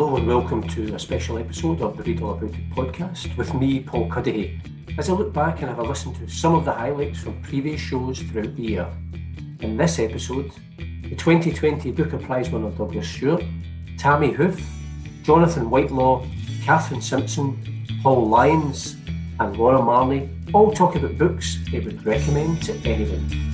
Hello and welcome to a special episode of the Read All About It podcast with me, Paul Cuddihy, as I look back and have a listen to some of the highlights from previous shows throughout the year. In this episode, the 2020 Booker Prize winner Douglas Stuart, Tammy Hoof, Jonathan Whitelaw, Catherine Simpson, Paul Lyons, and Laura Marnie all talk about books they would recommend to anyone.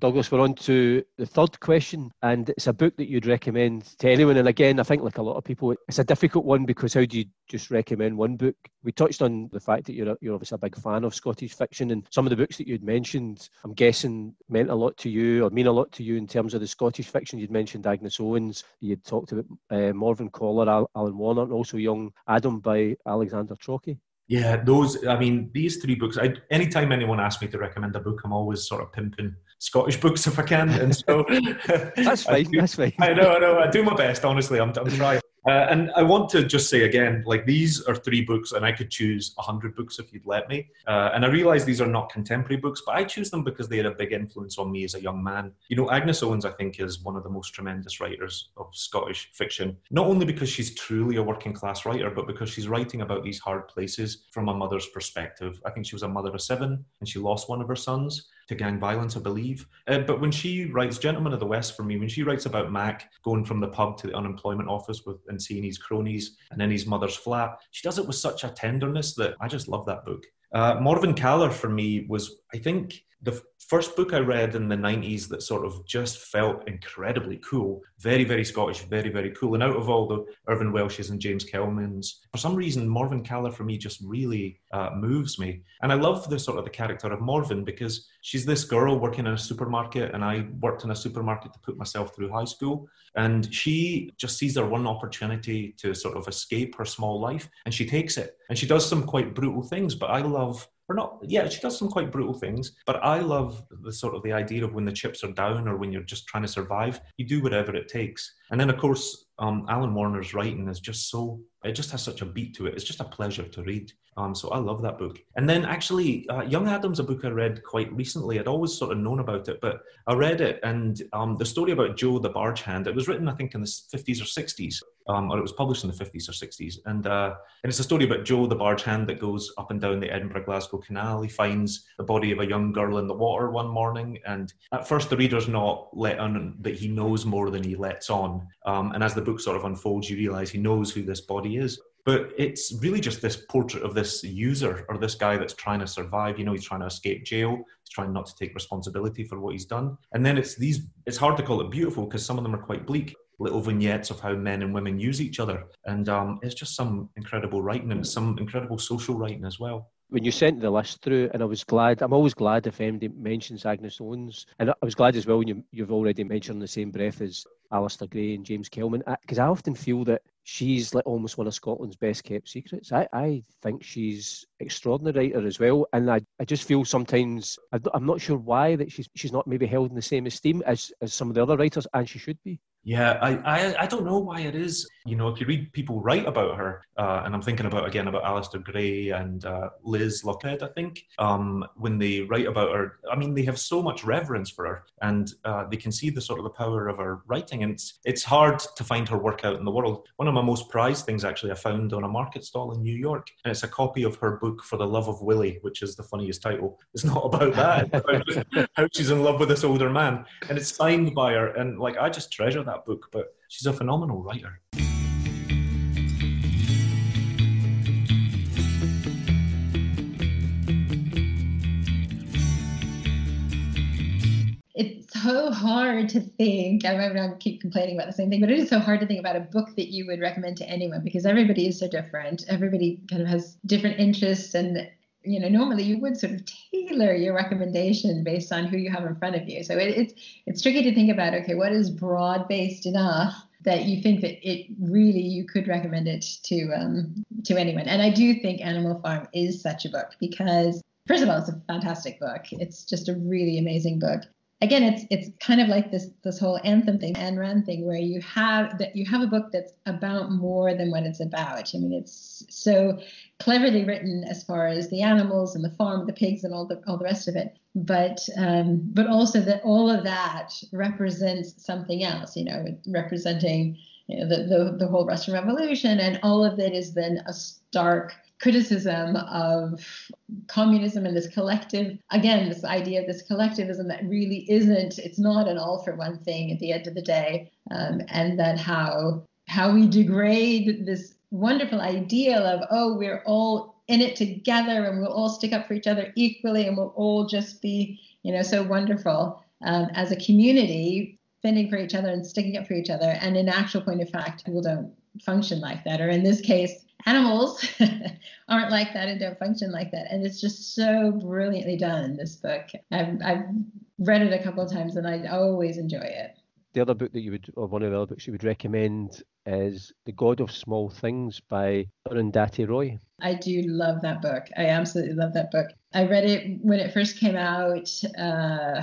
Douglas, we're on to the third question, and it's a book that you'd recommend to anyone. And again, I think, like a lot of people, it's a difficult one because how do you just recommend one book? We touched on the fact that you're, you're obviously a big fan of Scottish fiction, and some of the books that you'd mentioned, I'm guessing, meant a lot to you or mean a lot to you in terms of the Scottish fiction. You'd mentioned Agnes Owens, you'd talked about uh, Morvern Callar, Alan Warner, and also Young Adam by Alexander Trocchi. Yeah, those. I mean, these three books. I, anytime anyone asks me to recommend a book, I'm always sort of pimping Scottish books if I can. And so that's fine. do, that's fine. I know. I know. I do my best. Honestly, I'm, I'm trying. Uh, and I want to just say again, like these are three books, and I could choose a hundred books if you'd let me. Uh, and I realize these are not contemporary books, but I choose them because they had a big influence on me as a young man. You know, Agnes Owens, I think, is one of the most tremendous writers of Scottish fiction. Not only because she's truly a working class writer, but because she's writing about these hard places from a mother's perspective. I think she was a mother of seven, and she lost one of her sons to gang violence, I believe. Uh, but when she writes Gentlemen of the West for me, when she writes about Mac going from the pub to the unemployment office with and seeing his cronies and in his mother's flat, she does it with such a tenderness that I just love that book. Uh, Morvern Callar for me was, I think, the first book I read in the 90s that sort of just felt incredibly cool. Very, very Scottish, very, very cool. And out of all the Irvine Welsh's and James Kelman's, for some reason, Morvern Callar for me just really uh, moves me. And I love the sort of the character of Morvern because she's this girl working in a supermarket, and I worked in a supermarket to put myself through high school. And she just sees her one opportunity to sort of escape her small life, and she takes it. And she does some quite brutal things, but I love or not yeah she does some quite brutal things but i love the sort of the idea of when the chips are down or when you're just trying to survive you do whatever it takes and then of course um, alan warner's writing is just so it just has such a beat to it it's just a pleasure to read um, so I love that book. And then actually, uh, Young Adam's a book I read quite recently. I'd always sort of known about it, but I read it, and um, the story about Joe the barge hand. It was written, I think, in the 50s or 60s, um, or it was published in the 50s or 60s. And uh, and it's a story about Joe the barge hand that goes up and down the Edinburgh Glasgow Canal. He finds the body of a young girl in the water one morning, and at first the reader's not let on that he knows more than he lets on. Um, and as the book sort of unfolds, you realise he knows who this body is. But it's really just this portrait of this user or this guy that's trying to survive. You know, he's trying to escape jail. He's trying not to take responsibility for what he's done. And then it's these, it's hard to call it beautiful because some of them are quite bleak little vignettes of how men and women use each other. And um, it's just some incredible writing and some incredible social writing as well when you sent the list through, and I was glad. I'm always glad if anybody mentions Agnes Owens, and I was glad as well when you, you've already mentioned in the same breath as Alasdair Gray and James Kelman, uh, because I often feel that she's like almost one of Scotland's best kept secrets. I, I think she's extraordinary writer as well, and I, I just feel sometimes I'm not sure why that she's she's not maybe held in the same esteem as, as some of the other writers, and she should be. Yeah, I, I, I don't know why it is. You know, if you read people write about her, uh, and I'm thinking about again about Alasdair Gray and uh, Liz Lochhead, I think, um, when they write about her, I mean, they have so much reverence for her, and uh, they can see the sort of the power of her writing, and it's it's hard to find her work out in the world. One of my most prized things, actually, I found on a market stall in New York, and it's a copy of her book For the Love of Willie, which is the funniest title. It's not about that; it's about how she's in love with this older man, and it's signed by her, and like I just treasure that book, but she's a phenomenal writer. It's so hard to think. I mean, I keep complaining about the same thing, but it is so hard to think about a book that you would recommend to anyone because everybody is so different. Everybody kind of has different interests and you know normally you would sort of tailor your recommendation based on who you have in front of you. So it, it's it's tricky to think about okay what is broad based enough that you think that it really you could recommend it to um, to anyone? And i do think animal farm is such a book because first of all it's a fantastic book. It's just a really amazing book again it's it's kind of like this this whole anthem thing Ayn Rand thing where you have that you have a book that's about more than what it's about. I mean it's so cleverly written as far as the animals and the farm the pigs and all the all the rest of it. But um, but also that all of that represents something else you know representing you know, the, the, the whole Russian Revolution, and all of it is then a stark criticism of communism and this collective again this idea of this collectivism that really isn't it's not an all for one thing at the end of the day um, and that how how we degrade this wonderful ideal of oh we're all in it together and we'll all stick up for each other equally and we'll all just be you know so wonderful um, as a community fending for each other and sticking up for each other. And in actual point of fact people don't function like that. Or in this case animals aren't like that and don't function like that. And it's just so brilliantly done this book. I've, I've read it a couple of times and i always enjoy it. The other book that you would or one of the other books you would recommend is the god of small things by arundhati roy. I do love that book. I absolutely love that book. I read it when it first came out uh,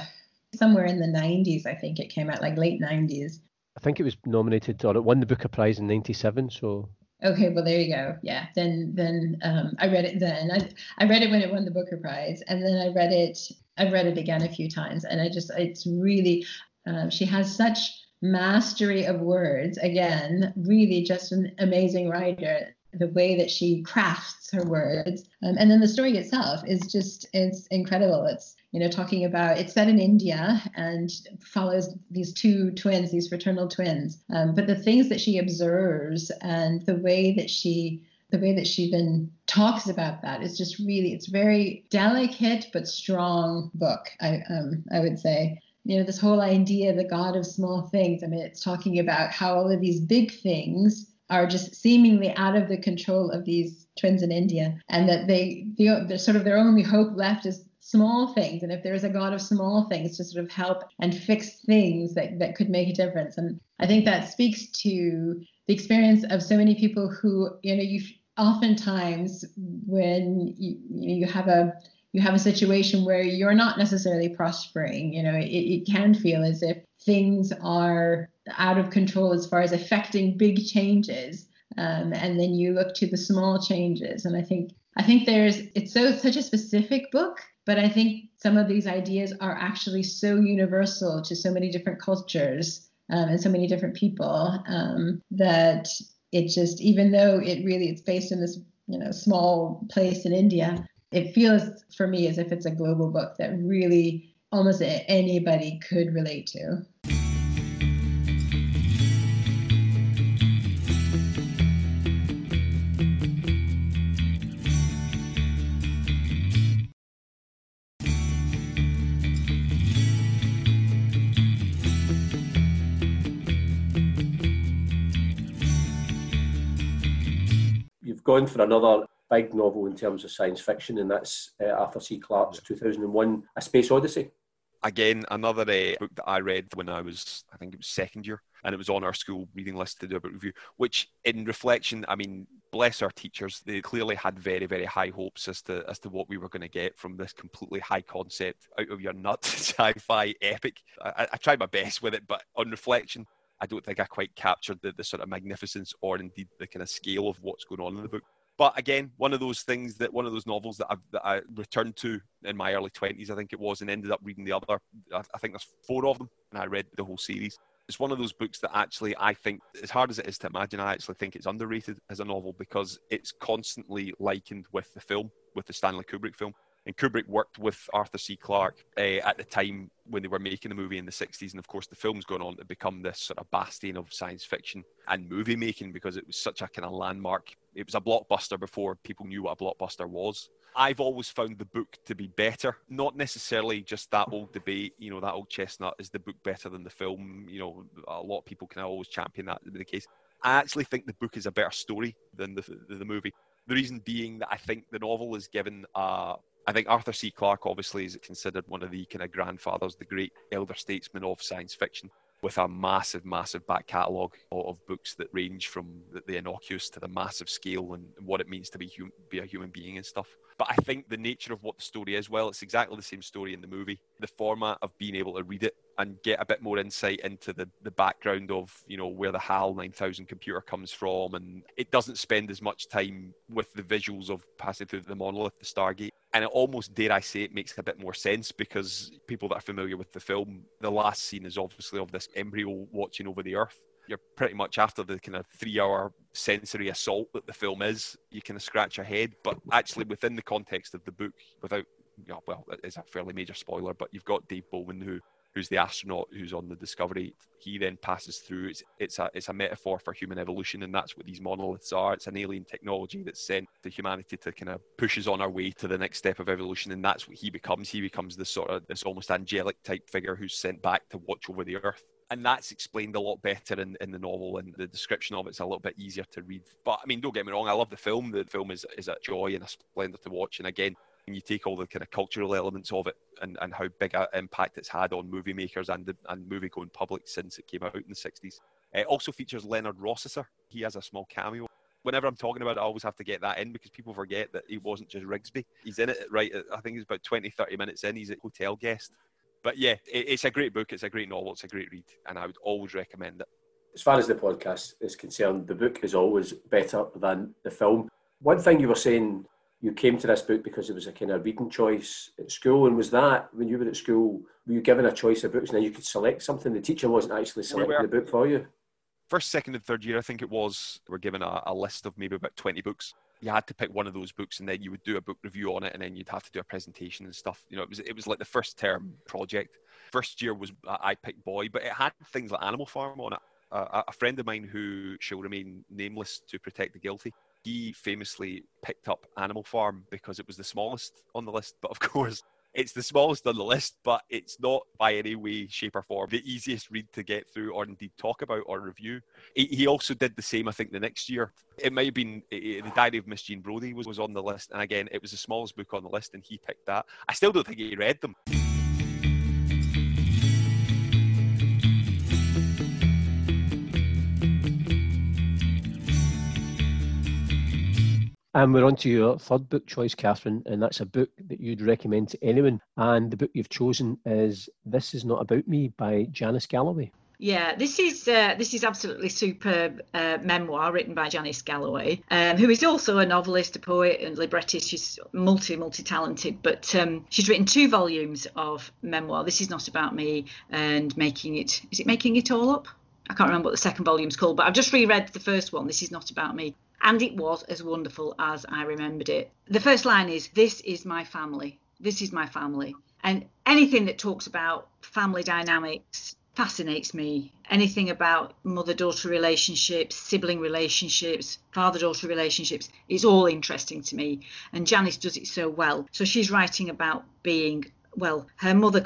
somewhere in the 90s i think it came out like late 90s I think it was nominated or it won the Booker Prize in '97. So Okay, well there you go. Yeah, then then um, I read it then. I I read it when it won the Booker Prize, and then I read it. I read it again a few times, and I just it's really. Um, she has such mastery of words. Again, really just an amazing writer. The way that she crafts her words, um, and then the story itself is just it's incredible. It's you know, talking about it's set in India and follows these two twins, these fraternal twins. Um, but the things that she observes and the way that she the way that she then talks about that is just really it's very delicate but strong book. I um I would say you know this whole idea the god of small things i mean it's talking about how all of these big things are just seemingly out of the control of these twins in india and that they the, sort of their only hope left is small things and if there's a god of small things to sort of help and fix things that, that could make a difference. And i think that speaks to the experience of so many people who you know you oftentimes when you, you have a you have a situation where you're not necessarily prospering you know it, it can feel as if things are out of control as far as affecting big changes um, and then you look to the small changes. And i think i think there's it's so such a specific book but I think some of these ideas are actually so universal to so many different cultures um, and so many different people um, that it just, even though it really it's based in this you know small place in India, it feels for me as if it's a global book that really almost anybody could relate to. You've gone for another big novel in terms of science fiction, and that's uh, Arthur C. Clarke's 2001 A Space Odyssey. Again, another uh, book that I read when I was, I think it was second year, and it was on our school reading list to do a book review, which in reflection, I mean, bless our teachers, they clearly had very, very high hopes as to as to what we were going to get from this completely high concept, out of your nut sci-fi epic. I, I tried my best with it, but on reflection, I don't think I quite captured the, the sort of magnificence or indeed the kind of scale of what's going on in the book. But again, one of those things that one of those novels that, i that I returned to in my early 20s, I think it was, and ended up reading the other. I think there's four of them, and I read the whole series. It's one of those books that actually I think, as hard as it is to imagine, I actually think it's underrated as a novel because it's constantly likened with the film, with the Stanley Kubrick film. And Kubrick worked with Arthur C. Clarke uh, at the time when they were making the movie in the 60s. And of course, the film's gone on to become this sort of bastion of science fiction and movie making because it was such a kind of landmark. It was a blockbuster before people knew what a blockbuster was. I've always found the book to be better, not necessarily just that old debate, you know, that old chestnut is the book better than the film. You know, a lot of people can always champion that to be the case. I actually think the book is a better story than the, the movie. The reason being that I think the novel is given a I think Arthur C. Clarke obviously is considered one of the kind of grandfathers, the great elder statesman of science fiction, with a massive, massive back catalogue of books that range from the innocuous to the massive scale and what it means to be, hum- be a human being and stuff. But I think the nature of what the story is, well, it's exactly the same story in the movie. The format of being able to read it and get a bit more insight into the, the background of you know where the HAL 9000 computer comes from, and it doesn't spend as much time with the visuals of passing through the monolith, the Stargate, and it almost dare I say it makes a bit more sense because people that are familiar with the film, the last scene is obviously of this embryo watching over the Earth. you're pretty much after the kind of three hour sensory assault that the film is, you kind of scratch your head. But actually, within the context of the book, without, yeah, well, it's a fairly major spoiler, but you've got Dave Bowman who who's the astronaut who's on the Discovery. He then passes through. It's, it's a it's a metaphor for human evolution, and that's what these monoliths are. It's an alien technology that's sent to humanity to kind of push us on our way to the next step of evolution, and that's what he becomes. He becomes this sort of this almost angelic type figure who's sent back to watch over the Earth and that's explained a lot better in, in the novel and the description of it's a little bit easier to read but i mean don't get me wrong i love the film the film is, is a joy and a splendor to watch and again when you take all the kind of cultural elements of it and, and how big an impact it's had on movie makers and, the, and movie going public since it came out in the 60s. It also features Leonard Rossiter. He has a small cameo. Whenever I'm talking about it, I always have to get that in because people forget that he wasn't just Rigsby. He's in it right, I think he's about 20, 30 minutes in. He's a hotel guest. But yeah, it, it's a great book. It's a great novel. It's a great read. And I would always recommend it. As far as the podcast is concerned, the book is always better than the film. One thing you were saying you came to this book because it was a kind of reading choice at school. And was that when you were at school, were you given a choice of books and then you could select something? The teacher wasn't actually selecting we the book for you? First, second, and third year, I think it was, we were given a, a list of maybe about 20 books you had to pick one of those books and then you would do a book review on it and then you'd have to do a presentation and stuff you know it was it was like the first term project first year was i picked boy but it had things like animal farm on it uh, a friend of mine who shall remain nameless to protect the guilty he famously picked up Animal Farm because it was the smallest on the list. But of course, it's the smallest on the list, but it's not by any way, shape, or form the easiest read to get through or indeed talk about or review. He also did the same, I think, the next year. It might have been eh, eh, The Diary of Miss Jean Brodie was, was on the list. And again, it was the smallest book on the list, and he picked that. I still don't think he read them. And we're on to your third book choice, Catherine, and that's a book that you'd recommend to anyone. And the book you've chosen is This Is Not About Me by Janice Galloway. Yeah, this is uh, this is absolutely superb uh, memoir written by Janice Galloway, um, who is also a novelist, a poet, and librettist. She's multi multi talented, but um, she's written two volumes of memoir. This is not about me, and making it is it making it all up? I can't remember what the second volume's called, but I've just reread the first one. This is not about me and it was as wonderful as I remembered it. The first line is This is my family. This is my family. And anything that talks about family dynamics fascinates me. Anything about mother daughter relationships, sibling relationships, father daughter relationships is all interesting to me. And Janice does it so well. So she's writing about being, well, her mother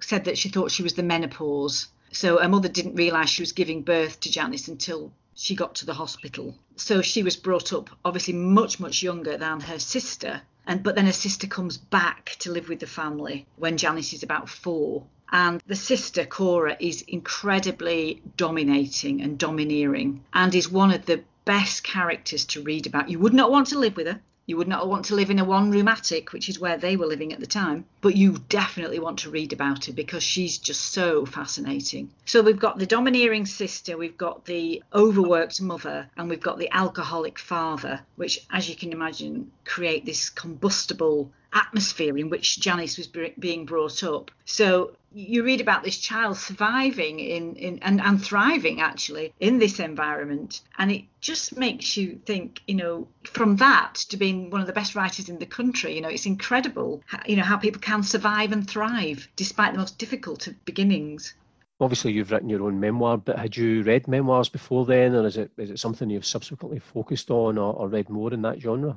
said that she thought she was the menopause. So her mother didn't realise she was giving birth to Janice until she got to the hospital. So she was brought up obviously much, much younger than her sister. And but then her sister comes back to live with the family when Janice is about four. And the sister, Cora, is incredibly dominating and domineering and is one of the best characters to read about. You would not want to live with her. You would not want to live in a one room attic, which is where they were living at the time, but you definitely want to read about her because she's just so fascinating. So we've got the domineering sister, we've got the overworked mother, and we've got the alcoholic father, which, as you can imagine, create this combustible atmosphere in which Janice was being brought up. So you read about this child surviving in, in and, and thriving actually in this environment and it just makes you think you know from that to being one of the best writers in the country you know it's incredible you know how people can survive and thrive despite the most difficult of beginnings obviously you've written your own memoir but had you read memoirs before then or is it is it something you've subsequently focused on or, or read more in that genre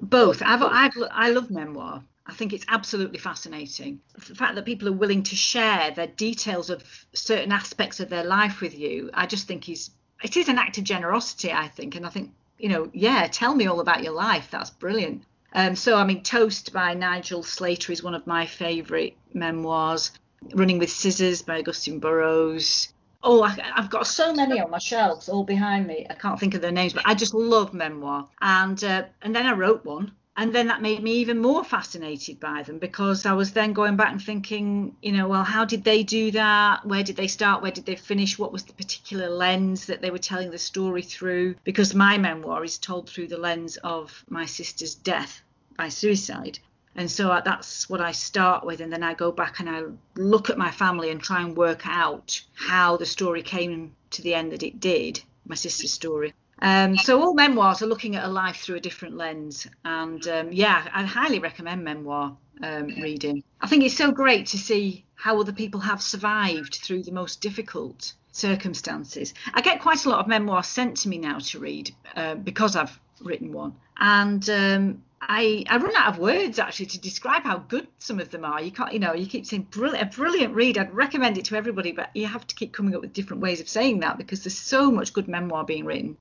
both I've, I've i love memoir I think it's absolutely fascinating. The fact that people are willing to share their details of certain aspects of their life with you, I just think is it is an act of generosity, I think. And I think, you know, yeah, tell me all about your life. That's brilliant. Um, so, I mean, Toast by Nigel Slater is one of my favourite memoirs. Running with Scissors by Augusten Burroughs. Oh, I, have got so many on my shelves, all behind me. I can't think of their names, but I just love memoir. And uh, and then I wrote one and then that made me even more fascinated by them because I was then going back and thinking, you know, well, how did they do that? Where did they start? Where did they finish? What was the particular lens that they were telling the story through? Because my memoir is told through the lens of my sister's death by suicide. And so that's what I start with. And then I go back and I look at my family and try and work out how the story came to the end that it did, my sister's story. Um, so all memoirs are looking at a life through a different lens. And um, yeah, I highly recommend memoir um, reading. I think it's so great to see how other people have survived through the most difficult circumstances. I get quite a lot of memoirs sent to me now to read uh, because I've written one. And um, I, I run out of words actually to describe how good some of them are. You can't, you know, you keep saying brilliant, a brilliant read. I'd recommend it to everybody, but you have to keep coming up with different ways of saying that because there's so much good memoir being written.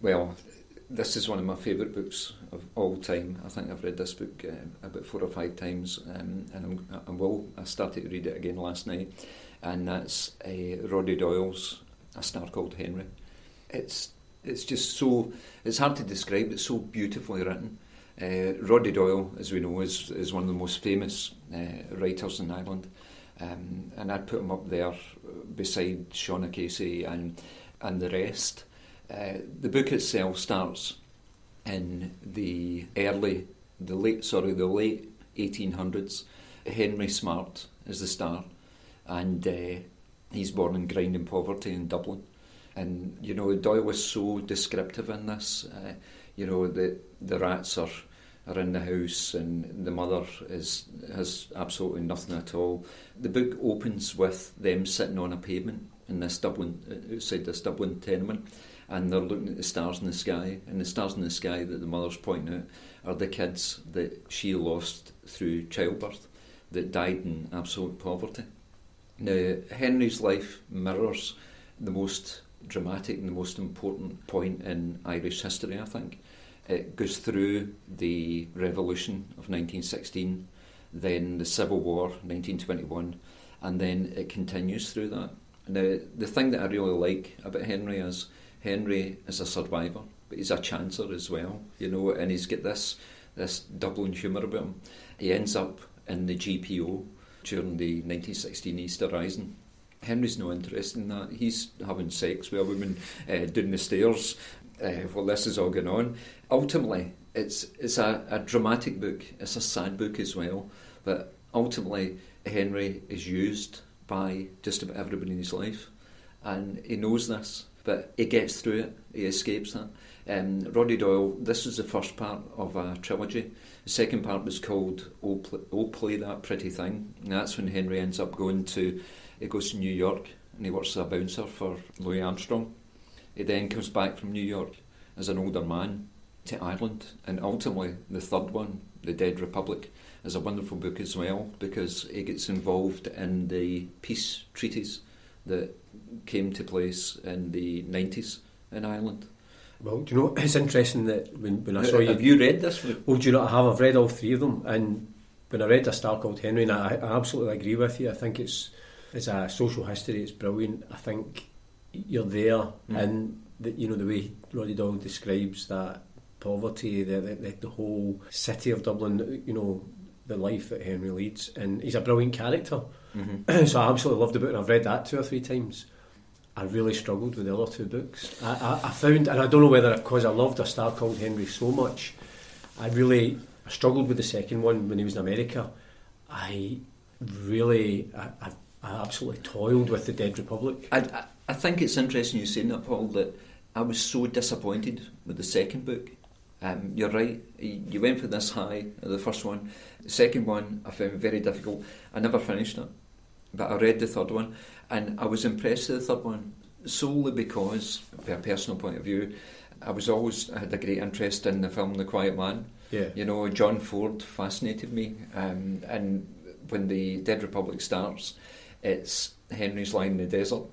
Well, this is one of my favourite books of all time. I think I've read this book uh, about four or five times, um, and I'm, I will. I started to read it again last night, and that's uh, Roddy Doyle's A Star Called Henry. It's it's just so it's hard to describe. It's so beautifully written. Uh, Roddy Doyle, as we know, is is one of the most famous uh, writers in Ireland, um, and I'd put him up there beside Sean Casey and and the rest. Uh, the book itself starts in the early, the late, sorry, the late 1800s. Henry Smart is the star, and uh, he's born in grinding poverty in Dublin. And you know, Doyle was so descriptive in this. Uh, you know, the the rats are are in the house, and the mother is has absolutely nothing at all. The book opens with them sitting on a pavement in this Dublin outside this Dublin tenement and they're looking at the stars in the sky, and the stars in the sky that the mother's pointing out are the kids that she lost through childbirth, that died in absolute poverty. Now, Henry's life mirrors the most dramatic and the most important point in Irish history, I think. It goes through the revolution of 1916, then the Civil War, 1921, and then it continues through that. Now, the thing that I really like about Henry is Henry is a survivor, but he's a chancer as well, you know, and he's got this this Dublin humour about him. He ends up in the GPO during the 1916 Easter Rising. Henry's no interested in that. He's having sex with a woman uh, down the stairs uh, while this is all going on. Ultimately, it's it's a, a dramatic book. It's a sad book as well. But ultimately, Henry is used by just about everybody in his life, and he knows this but he gets through it. He escapes that. Um, Roddy Doyle. This is the first part of a trilogy. The second part was called "Oh, Play, oh, Play That Pretty Thing," and that's when Henry ends up going to. He goes to New York and he works as a bouncer for Louis Armstrong. He then comes back from New York as an older man to Ireland, and ultimately the third one, The Dead Republic, is a wonderful book as well because he gets involved in the peace treaties that came to place in the 90s in Ireland. Well, do you know, it's interesting that when, when I saw have you... Have you read this? Well, do you know, I have. I've read all three of them, and when I read A Star Called Henry, and I, I absolutely agree with you. I think it's it's a social history, it's brilliant. I think you're there, mm. and the, you know, the way Roddy Doyle describes that poverty, the, the, the whole city of Dublin, you know, the life that Henry leads, and he's a brilliant character. Mm-hmm. so I absolutely loved the book, and I've read that two or three times. I really struggled with the other two books. I, I, I found, and I don't know whether because I loved A Star Called Henry so much, I really I struggled with the second one when he was in America. I really, I, I, absolutely toiled with the Dead Republic. I, I think it's interesting you saying that, Paul. That I was so disappointed with the second book. Um, you're right. You went for this high, the first one. The second one I found very difficult. I never finished it, but I read the third one, and I was impressed with the third one solely because, from a personal point of view, I was always I had a great interest in the film The Quiet Man. Yeah. You know, John Ford fascinated me, um, and when the Dead Republic starts, it's Henry's lying in the desert,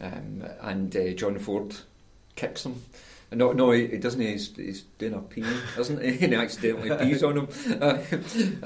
um, and uh, John Ford kicks him no, no, he, he doesn't. He's, he's doing a pee, doesn't he? and he accidentally pees on him, uh,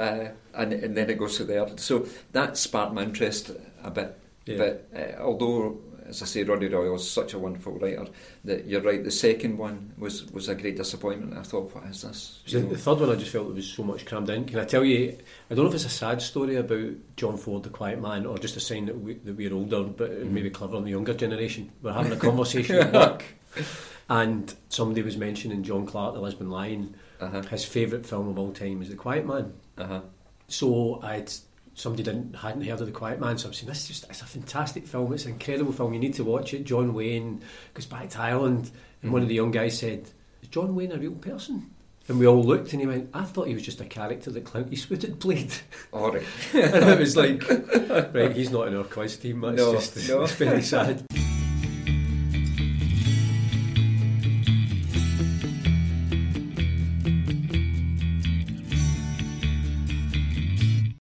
uh, and and then it goes to the there. So that sparked my interest a bit. Yeah. But uh, although as I say, Roddy Doyle is such a wonderful writer that you're right. The second one was was a great disappointment. I thought, what is this? The, the, third one, I just felt there was so much crammed in. Can I tell you? I don't know if it's a sad story about John Ford, the quiet man, or just a sign that, we, that we're older, but mm. maybe clever in the younger generation. We're having a conversation at work, and somebody was mentioning John Clark, the Lisbon Lion. Uh-huh. His favourite film of all time is The Quiet Man. Uh-huh. So I'd somebody didn't hadn't heard of the Quiet Man, so I'm saying this is just it's a fantastic film. It's an incredible film. You need to watch it. John Wayne goes back to Ireland, and mm-hmm. one of the young guys said, "Is John Wayne a real person?" And we all looked, and he went, "I thought he was just a character that Clint Eastwood had played." All right, and it was like, right, he's not in our quiz team. That's no, just no. it's very sad.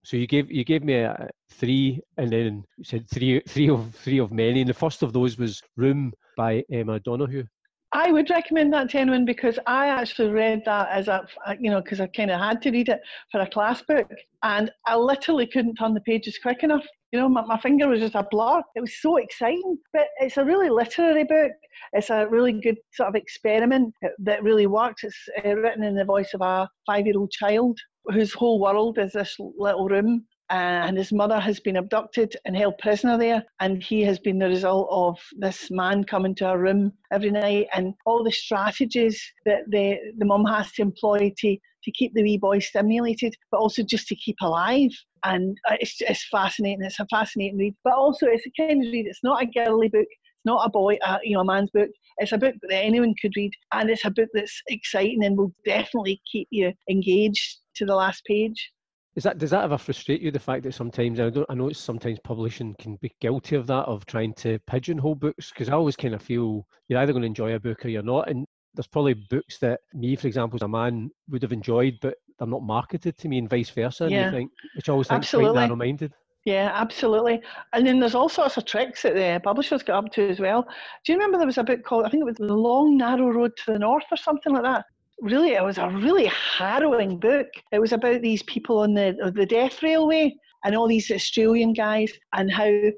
So you gave you gave me a three, and then you said three three of three of many. And the first of those was Room by Emma Donoghue. I would recommend that to anyone because I actually read that as a, you know, because I kind of had to read it for a class book, and I literally couldn't turn the pages quick enough. You know, my, my finger was just a blur. It was so exciting, but it's a really literary book. It's a really good sort of experiment that really works. It's uh, written in the voice of a five-year-old child whose whole world is this little room and his mother has been abducted and held prisoner there and he has been the result of this man coming to our room every night and all the strategies that the, the mum has to employ to, to keep the wee boy stimulated but also just to keep alive. And it's, it's fascinating it's a fascinating read. But also it's a kind of read it's not a girly book it's not a boy, uh, you know, a man's book. It's a book that anyone could read, and it's a book that's exciting and will definitely keep you engaged to the last page. Is that does that ever frustrate you? The fact that sometimes I don't I know it's sometimes publishing can be guilty of that of trying to pigeonhole books because I always kind of feel you're either going to enjoy a book or you're not, and there's probably books that me, for example, as a man would have enjoyed, but they're not marketed to me, and vice versa. And yeah. think, which I always think quite narrow-minded. Yeah, absolutely. And then there's all sorts of tricks that the publishers got up to as well. Do you remember there was a book called I think it was The Long Narrow Road to the North or something like that? Really it was a really harrowing book. It was about these people on the the death railway and all these Australian guys and how it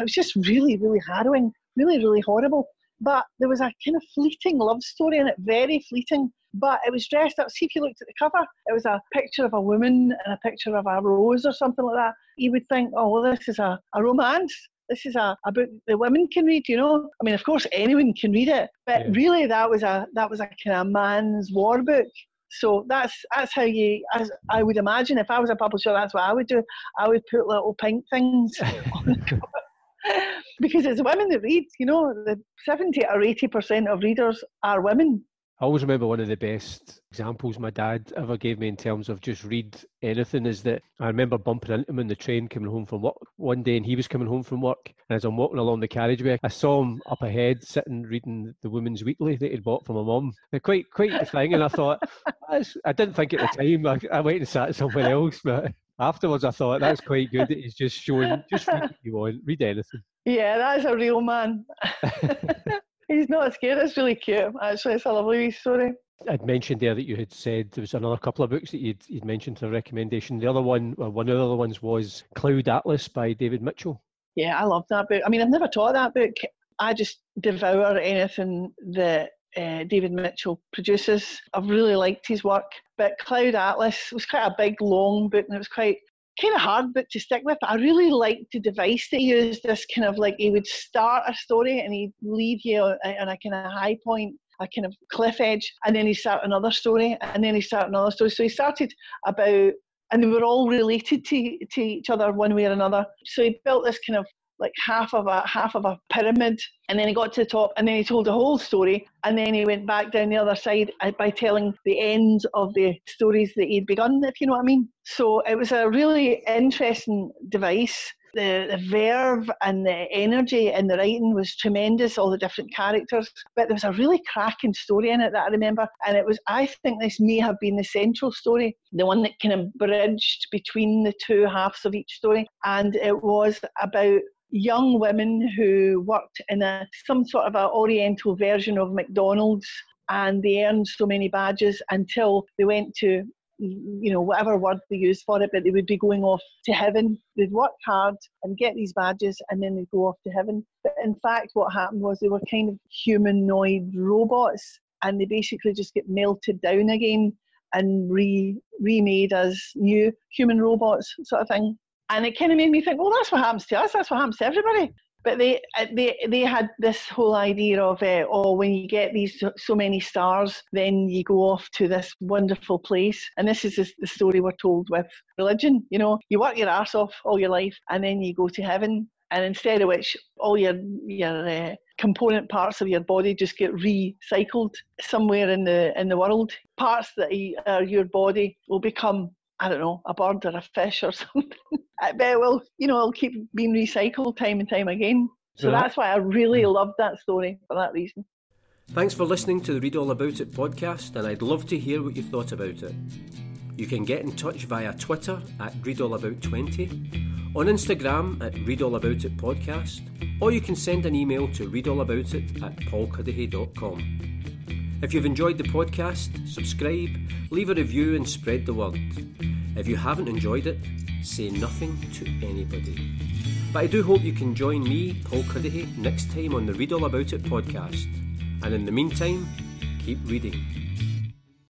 was just really really harrowing, really really horrible. But there was a kind of fleeting love story in it, very fleeting. But it was dressed up. See if you looked at the cover, it was a picture of a woman and a picture of a rose or something like that. You would think, oh, well, this is a, a romance this is a, book the women can read you know? I mean of course anyone can read it but yeah. really that was a that was a kind of man's war book. So that's that's how you as i would imagine if i was a publisher that's what i would do. I would put little pink things on the cover. Because it's women that read you know? The 70 or 80 percent of readers are women I always remember one of the best examples my dad ever gave me in terms of just read anything is that I remember bumping into him on the train coming home from work one day and he was coming home from work and as I'm walking along the carriageway I saw him up ahead sitting reading the Woman's Weekly that he'd bought from my mum. Quite quite the thing and I thought I didn't think at the time I, I went and sat somewhere else but afterwards I thought that's quite good that he's just showing just read what you want, read anything. Yeah, that's a real man. He's not scared. It's really cute. Actually, it's a lovely story. I'd mentioned there that you had said there was another couple of books that you'd, you'd mentioned a recommendation. The other one, well, one of the other ones was Cloud Atlas by David Mitchell. Yeah, I love that book. I mean, I've never taught that book. I just devour anything that uh, David Mitchell produces. I've really liked his work. But Cloud Atlas was quite a big, long book, and it was quite kind of hard book to stick with. I really liked the device that he used. This kind of like he would start a story and he'd leave you on a kind of high point, a kind of cliff edge, and then he start another story, and then he start another story. So he started about, and they were all related to to each other one way or another. So he built this kind of like half of a half of a pyramid and then he got to the top and then he told the whole story and then he went back down the other side uh, by telling the ends of the stories that he'd begun if you know what i mean so it was a really interesting device the, the verve and the energy in the writing was tremendous, all the different characters. But there was a really cracking story in it that I remember. And it was, I think this may have been the central story, the one that kind of bridged between the two halves of each story. And it was about young women who worked in a some sort of a oriental version of McDonald's and they earned so many badges until they went to you know, whatever word they use for it, but they would be going off to heaven. They'd work hard and get these badges and then they'd go off to heaven. But in fact, what happened was they were kind of humanoid robots and they basically just get melted down again and re remade as new human robots sort of thing. And it kind of made me think, well, that's what happens to us. That's what happens to everybody. But they uh, they they had this whole idea of uh, oh, when you get these so many stars, then you go off to this wonderful place. And this is the story we're told with religion. You know, you work your ass off all your life, and then you go to heaven. And instead of which, all your your uh, component parts of your body just get recycled somewhere in the in the world. Parts that are your body will become I don't know, a bird or a fish or something. but it will, you know, it'll keep being recycled time and time again. So that's why I really mm. loved that story for that reason. Thanks for listening to the Read All About It podcast, and I'd love to hear what you thought about it. You can get in touch via Twitter at ReadAllAbout20, on Instagram at ReadAllAboutIt podcast, or you can send an email to readallaboutit at paulcuddihy.com. If you've enjoyed the podcast, subscribe, leave a review, and spread the word. If you haven't enjoyed it, say nothing to anybody. But I do hope you can join me, Paul Cuddihy, next time on the Read All About It podcast. And in the meantime, keep reading.